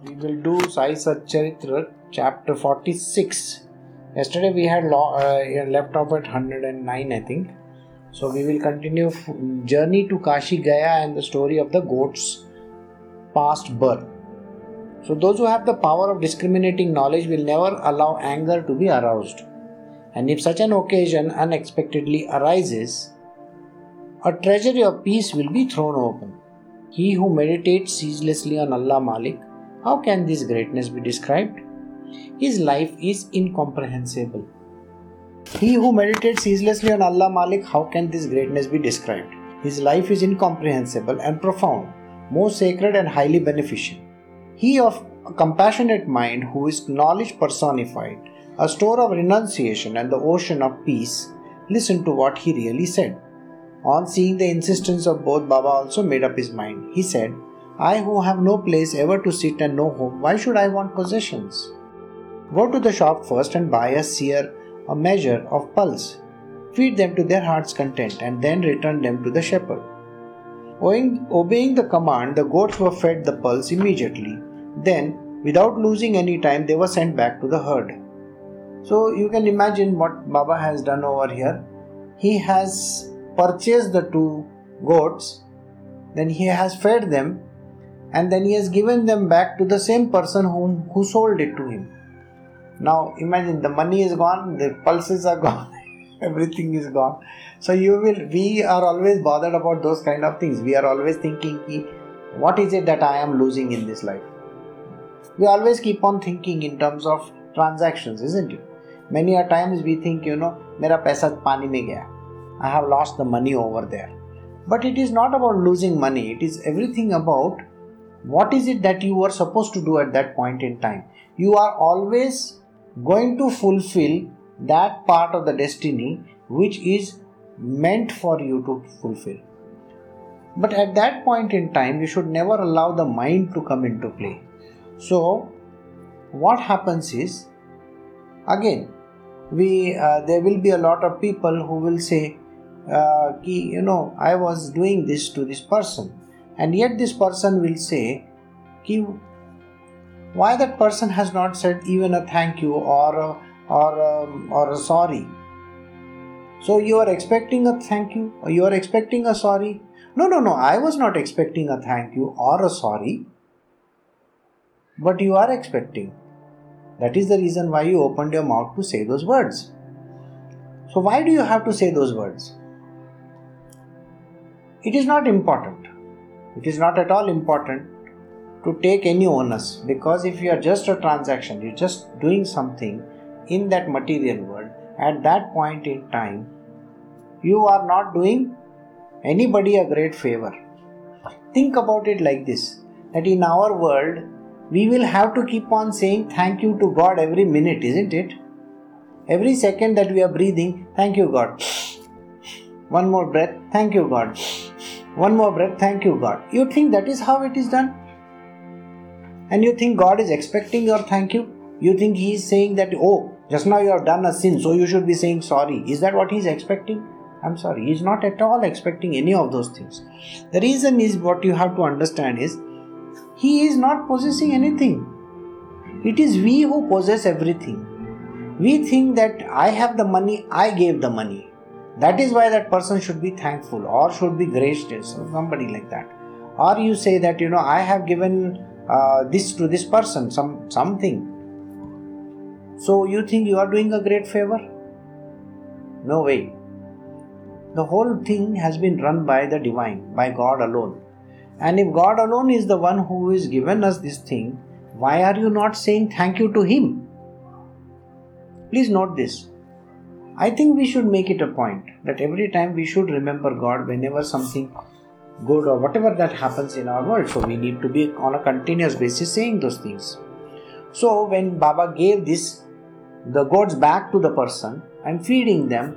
We will do Sai Satcharitra chapter 46. Yesterday we had lo- uh, left off at 109, I think. So we will continue f- journey to Kashi Gaya and the story of the goat's past birth. So those who have the power of discriminating knowledge will never allow anger to be aroused. And if such an occasion unexpectedly arises, a treasury of peace will be thrown open. He who meditates ceaselessly on Allah Malik, how can this greatness be described? His life is incomprehensible. He who meditates ceaselessly on Allah Malik, how can this greatness be described? His life is incomprehensible and profound, most sacred and highly beneficial. He of a compassionate mind who is knowledge personified, a store of renunciation and the ocean of peace, listen to what he really said. On seeing the insistence of both, Baba also made up his mind. He said, I who have no place ever to sit and no home, why should I want possessions? Go to the shop first and buy a seer, a measure of pulse. Feed them to their heart's content and then return them to the shepherd. Obeying the command, the goats were fed the pulse immediately. Then, without losing any time, they were sent back to the herd. So, you can imagine what Baba has done over here. He has purchased the two goats, then he has fed them, and then he has given them back to the same person whom, who sold it to him. Now imagine the money is gone, the pulses are gone, everything is gone. So you will we are always bothered about those kind of things. We are always thinking what is it that I am losing in this life? We always keep on thinking in terms of transactions, isn't it? Many a times we think, you know, mera paisa pani mein gaya. I have lost the money over there. But it is not about losing money, it is everything about what is it that you were supposed to do at that point in time. You are always going to fulfill that part of the destiny which is meant for you to fulfill. But at that point in time, you should never allow the mind to come into play. So, what happens is, again, we uh, there will be a lot of people who will say, uh, ki, you know, I was doing this to this person, and yet this person will say, why that person has not said even a thank you or a, or a, or a sorry. So you are expecting a thank you or you are expecting a sorry. No, no, no. I was not expecting a thank you or a sorry. But you are expecting. That is the reason why you opened your mouth to say those words. So, why do you have to say those words? It is not important. It is not at all important to take any onus because if you are just a transaction, you're just doing something in that material world, at that point in time, you are not doing anybody a great favor. Think about it like this that in our world, we will have to keep on saying thank you to God every minute, isn't it? Every second that we are breathing, thank you, God. One more breath, thank you, God. One more breath, thank you, God. You think that is how it is done? And you think God is expecting your thank you? You think He is saying that, oh, just now you have done a sin, so you should be saying sorry. Is that what He is expecting? I'm sorry, He is not at all expecting any of those things. The reason is what you have to understand is He is not possessing anything. It is we who possess everything. We think that I have the money, I gave the money. That is why that person should be thankful or should be gracious or somebody like that. Or you say that, you know, I have given uh, this to this person, some something. So you think you are doing a great favor? No way. The whole thing has been run by the divine, by God alone. And if God alone is the one who has given us this thing, why are you not saying thank you to Him? Please note this. I think we should make it a point that every time we should remember God whenever something good or whatever that happens in our world. So we need to be on a continuous basis saying those things. So when Baba gave this, the goats back to the person and feeding them,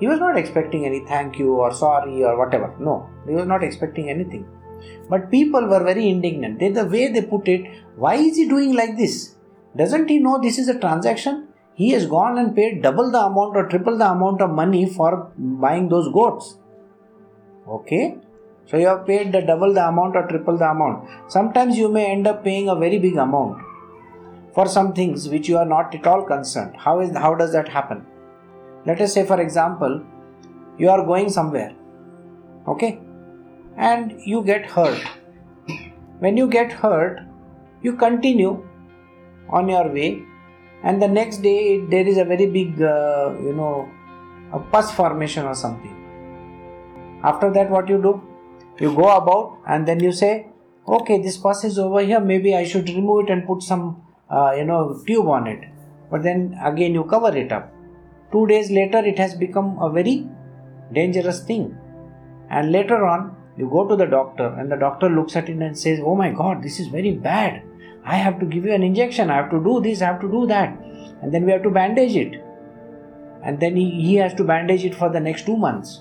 he was not expecting any thank you or sorry or whatever. No, he was not expecting anything. But people were very indignant. They, the way they put it, why is he doing like this? Doesn't he know this is a transaction? He has gone and paid double the amount or triple the amount of money for buying those goats. Okay? So you have paid the double the amount or triple the amount. Sometimes you may end up paying a very big amount for some things which you are not at all concerned. How is how does that happen? Let us say for example, you are going somewhere. Okay? And you get hurt. When you get hurt, you continue on your way and the next day there is a very big uh, you know a pus formation or something. After that what you do? You go about and then you say okay this pus is over here. Maybe i should remove it and put some uh, you know tube on it. But then again you cover it up. Two days later it has become a very dangerous thing. And later on you go to the doctor and the doctor looks at it and says oh my god this is very bad i have to give you an injection i have to do this i have to do that and then we have to bandage it and then he, he has to bandage it for the next two months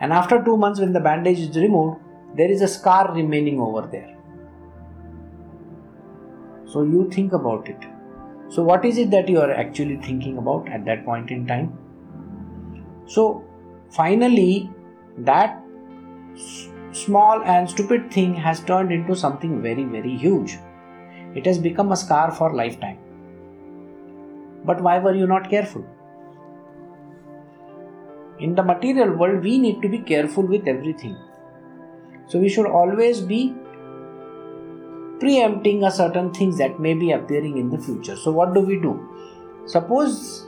and after two months, when the bandage is removed, there is a scar remaining over there. So you think about it. So, what is it that you are actually thinking about at that point in time? So, finally, that small and stupid thing has turned into something very, very huge. It has become a scar for lifetime. But why were you not careful? in the material world we need to be careful with everything so we should always be preempting a certain things that may be appearing in the future so what do we do suppose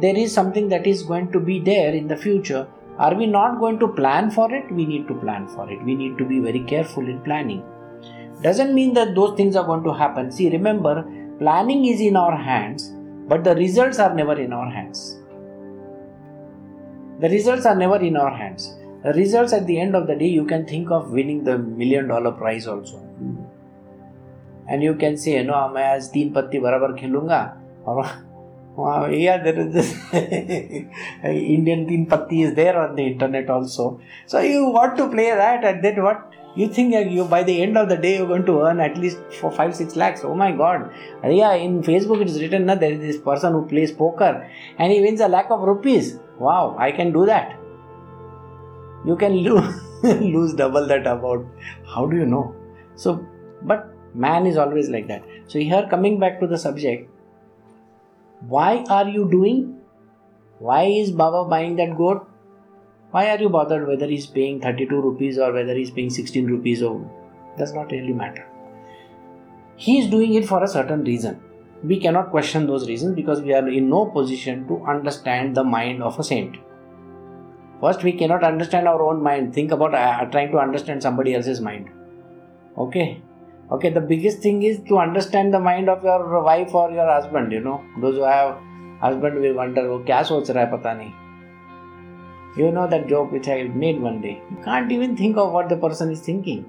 there is something that is going to be there in the future are we not going to plan for it we need to plan for it we need to be very careful in planning doesn't mean that those things are going to happen see remember planning is in our hands but the results are never in our hands the results are never in our hands. The results at the end of the day, you can think of winning the million dollar prize also. And you can say, no, मैं आज तीन पत्ती बराबर खेलूंगा और yeah, there is this Indian teen patti is there on the internet also. So you want to play that, and then what? You think you by the end of the day you're going to earn at least for five six lakhs. Oh my God! Yeah, in Facebook it's written that there is this person who plays poker and he wins a lakh of rupees. Wow, I can do that. You can lose, lose double that amount. How do you know? So, but man is always like that. So, here coming back to the subject, why are you doing? Why is Baba buying that goat? Why are you bothered whether he's paying 32 rupees or whether he's paying 16 rupees or does not really matter. He is doing it for a certain reason we cannot question those reasons because we are in no position to understand the mind of a saint. First, we cannot understand our own mind. Think about uh, trying to understand somebody else's mind. Okay, okay. The biggest thing is to understand the mind of your wife or your husband. You know, those who have husband will wonder, "Oh, क्या सोच रहा है पता नहीं." You know that joke which I made one day. You can't even think of what the person is thinking,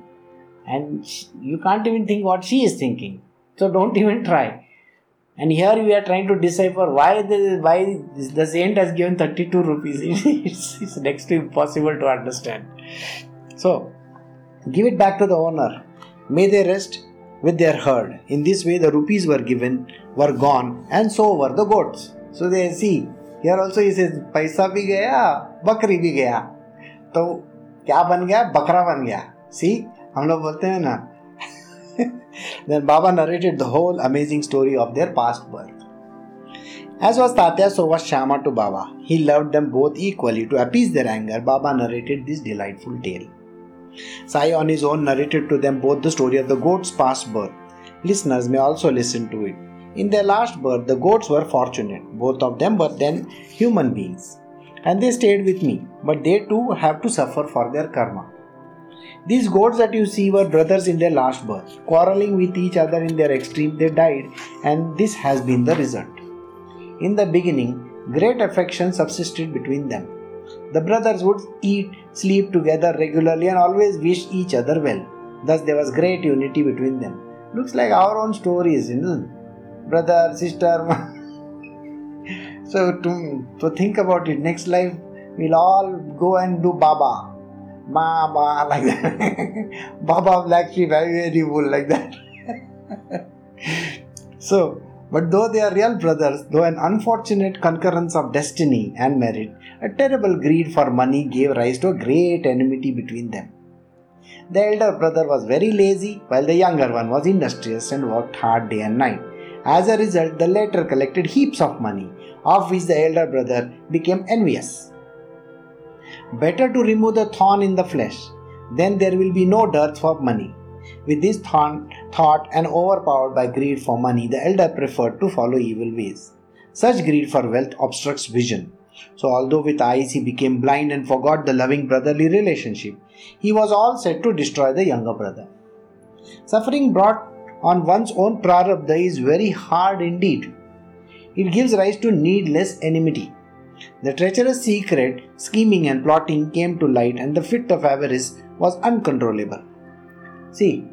and you can't even think what she is thinking. So don't even try and here we are trying to decipher why the why the saint has given 32 rupees it's, it's next to impossible to understand so give it back to the owner may they rest with their herd in this way the rupees were given were gone and so were the goats so they see here also he says paisa bhi gaya bakri bhi gaya तो क्या बन गया बकरा बन गया सी हम लोग बोलते हैं ना then Baba narrated the whole amazing story of their past birth. As was Tatya, so was Shama to Baba. He loved them both equally. To appease their anger, Baba narrated this delightful tale. Sai on his own narrated to them both the story of the goat's past birth. Listeners may also listen to it. In their last birth, the goats were fortunate. Both of them were then human beings. And they stayed with me, but they too have to suffer for their karma. These goats that you see were brothers in their last birth. Quarreling with each other in their extreme, they died, and this has been the result. In the beginning, great affection subsisted between them. The brothers would eat, sleep together regularly, and always wish each other well. Thus, there was great unity between them. Looks like our own stories, you know? Brother, sister. so, to, to think about it, next life we'll all go and do Baba Mama, like that. Baba Black Sheep, very, bull, like that. so, but though they are real brothers, though an unfortunate concurrence of destiny and merit, a terrible greed for money gave rise to a great enmity between them. The elder brother was very lazy, while the younger one was industrious and worked hard day and night. As a result, the latter collected heaps of money, of which the elder brother became envious. Better to remove the thorn in the flesh, then there will be no dearth for money. With this thorn, thought and overpowered by greed for money, the elder preferred to follow evil ways. Such greed for wealth obstructs vision. So, although with eyes he became blind and forgot the loving brotherly relationship, he was all set to destroy the younger brother. Suffering brought on one's own prarabdha is very hard indeed. It gives rise to needless enmity. The treacherous secret, scheming, and plotting came to light, and the fit of avarice was uncontrollable. See,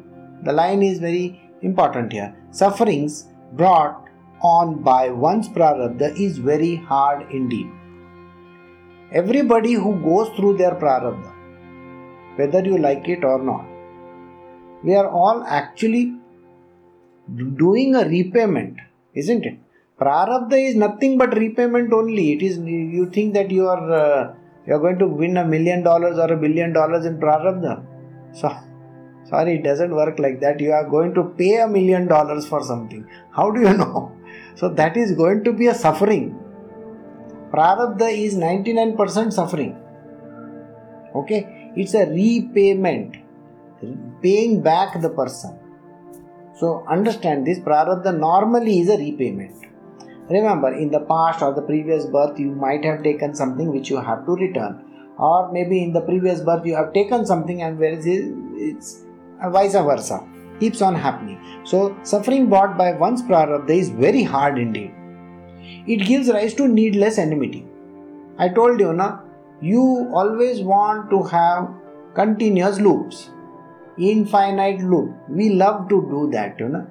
the line is very important here. Sufferings brought on by one's prarabdha is very hard indeed. Everybody who goes through their prarabdha, whether you like it or not, we are all actually doing a repayment, isn't it? Prarabdha is nothing but repayment only. It is you think that you are uh, you are going to win a million dollars or a billion dollars in prarabdha. So sorry, it doesn't work like that. You are going to pay a million dollars for something. How do you know? So that is going to be a suffering. Prarabdha is 99% suffering. Okay, it's a repayment, paying back the person. So understand this prarabdha normally is a repayment. Remember, in the past or the previous birth, you might have taken something which you have to return, or maybe in the previous birth you have taken something and it's vice versa. Keeps on happening. So, suffering brought by one's prarabdha is very hard indeed. It gives rise to needless enmity. I told you, na, you always want to have continuous loops, infinite loop. We love to do that, you know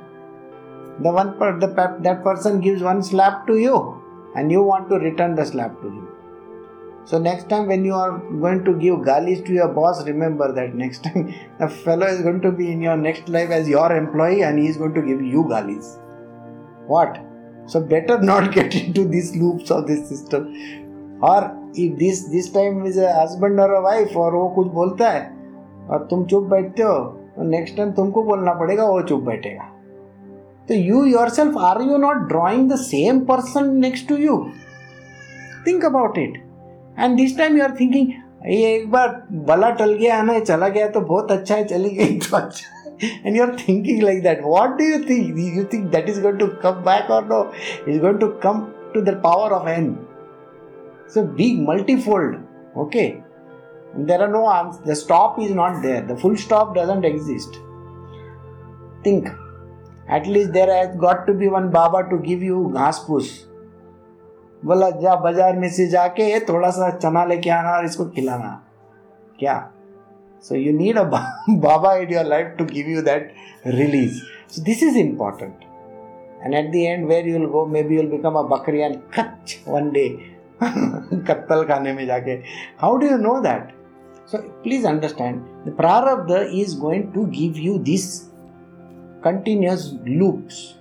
the one per, the that person gives one slap to you and you want to return the slap to him so next time when you are going to give galis to your boss remember that next time the fellow is going to be in your next life as your employee and he is going to give you galis what So better not get into these loops of this system. और this this this time is husband और wife और वो कुछ बोलता है, और तुम चुप बैठते हो तो नेक्स्ट टाइम तुमको बोलना पड़ेगा, वो चुप बैठेगा। तो you yourself are you not drawing the same person next to you think about it and this time you are thinking ये एक बार बला टल गया है ना चला गया तो बहुत अच्छा है, चली गई तो अच्छा and you're thinking like that what do you think you think that is going to come back or no it's going to come to the power of n so big multifold okay and there are no answers the stop is not there the full stop doesn't exist think at least there has got to be one baba to give you घास फूस बोला जा बाजार में से जाके थोड़ा सा चना लेके आना और इसको खिलाना क्या so you need a baba in your life to give you that release so this is important and at the end where you will go maybe you will become a bakri and kach one day kattal khane mein jaake how do you know that so please understand the prarabdha is going to give you this continuous loops.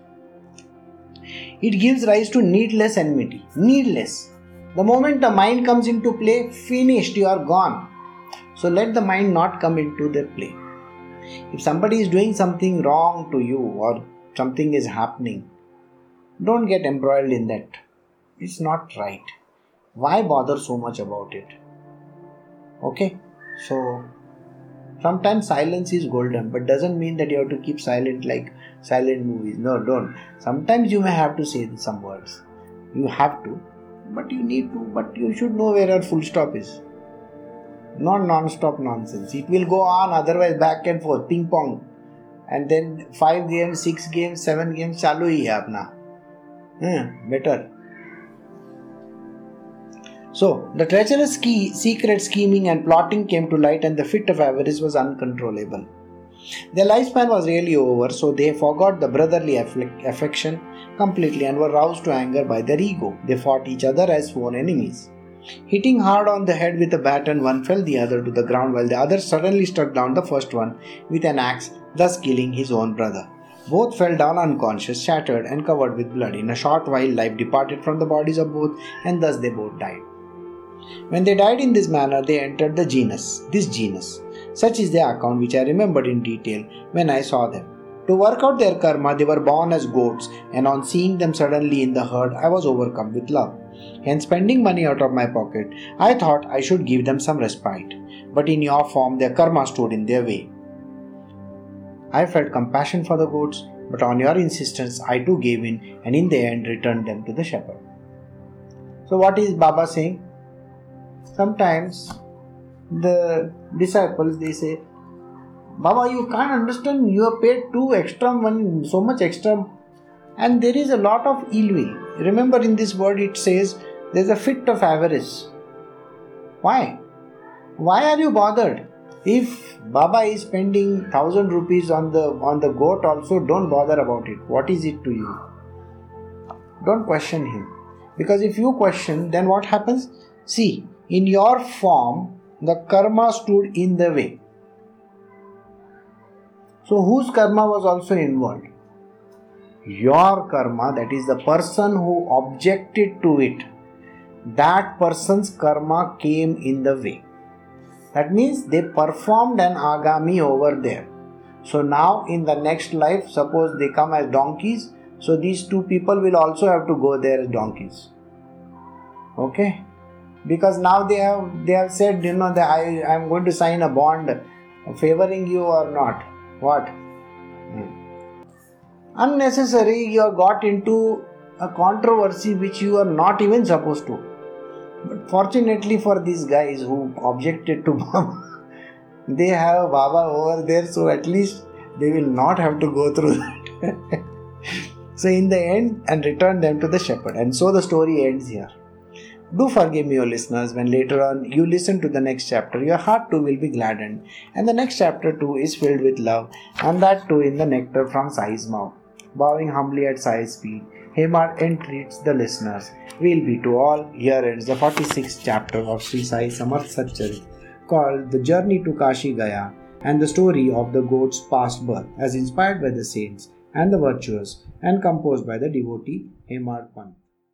It gives rise to needless enmity. Needless. The moment the mind comes into play, finished, you are gone. So let the mind not come into the play. If somebody is doing something wrong to you or something is happening, don't get embroiled in that. It's not right. Why bother so much about it? Okay? So sometimes silence is golden but doesn't mean that you have to keep silent like silent movies no don't sometimes you may have to say some words you have to but you need to but you should know where our full stop is not non-stop nonsense it will go on otherwise back and forth ping pong and then five games six games seven games hi hai apna hmm, better so, the treacherous key, secret scheming and plotting came to light, and the fit of avarice was uncontrollable. Their lifespan was really over, so they forgot the brotherly affection completely and were roused to anger by their ego. They fought each other as sworn enemies. Hitting hard on the head with a baton, one fell the other to the ground, while the other suddenly struck down the first one with an axe, thus killing his own brother. Both fell down unconscious, shattered, and covered with blood. In a short while, life departed from the bodies of both, and thus they both died. When they died in this manner, they entered the genus, this genus. Such is their account, which I remembered in detail when I saw them. To work out their karma, they were born as goats, and on seeing them suddenly in the herd, I was overcome with love. Hence, spending money out of my pocket, I thought I should give them some respite. But in your form, their karma stood in their way. I felt compassion for the goats, but on your insistence, I too gave in and in the end returned them to the shepherd. So, what is Baba saying? Sometimes the disciples they say, Baba, you can't understand, you have paid too extra money, so much extra, and there is a lot of ill will. Remember, in this word it says there's a fit of avarice. Why? Why are you bothered? If Baba is spending thousand rupees on the on the goat, also don't bother about it. What is it to you? Don't question him. Because if you question, then what happens? See, in your form, the karma stood in the way. So, whose karma was also involved? Your karma, that is the person who objected to it, that person's karma came in the way. That means they performed an agami over there. So, now in the next life, suppose they come as donkeys, so these two people will also have to go there as donkeys. Okay? Because now they have they have said, you know, that I am going to sign a bond favoring you or not. What? Hmm. Unnecessary, you have got into a controversy which you are not even supposed to. But fortunately for these guys who objected to Baba, they have Baba over there, so at least they will not have to go through that. so, in the end, and return them to the shepherd. And so the story ends here. Do forgive me, O listeners, when later on you listen to the next chapter, your heart too will be gladdened. And the next chapter too is filled with love, and that too in the nectar from Sai's mouth. Bowing humbly at Sai's feet, Hemad entreats the listeners. We'll be to all, here ends the 46th chapter of Sri Sai Samarth Satcharit, called The Journey to Kashi Gaya and the story of the goat's past birth, as inspired by the saints and the virtuous and composed by the devotee Hemad Pant.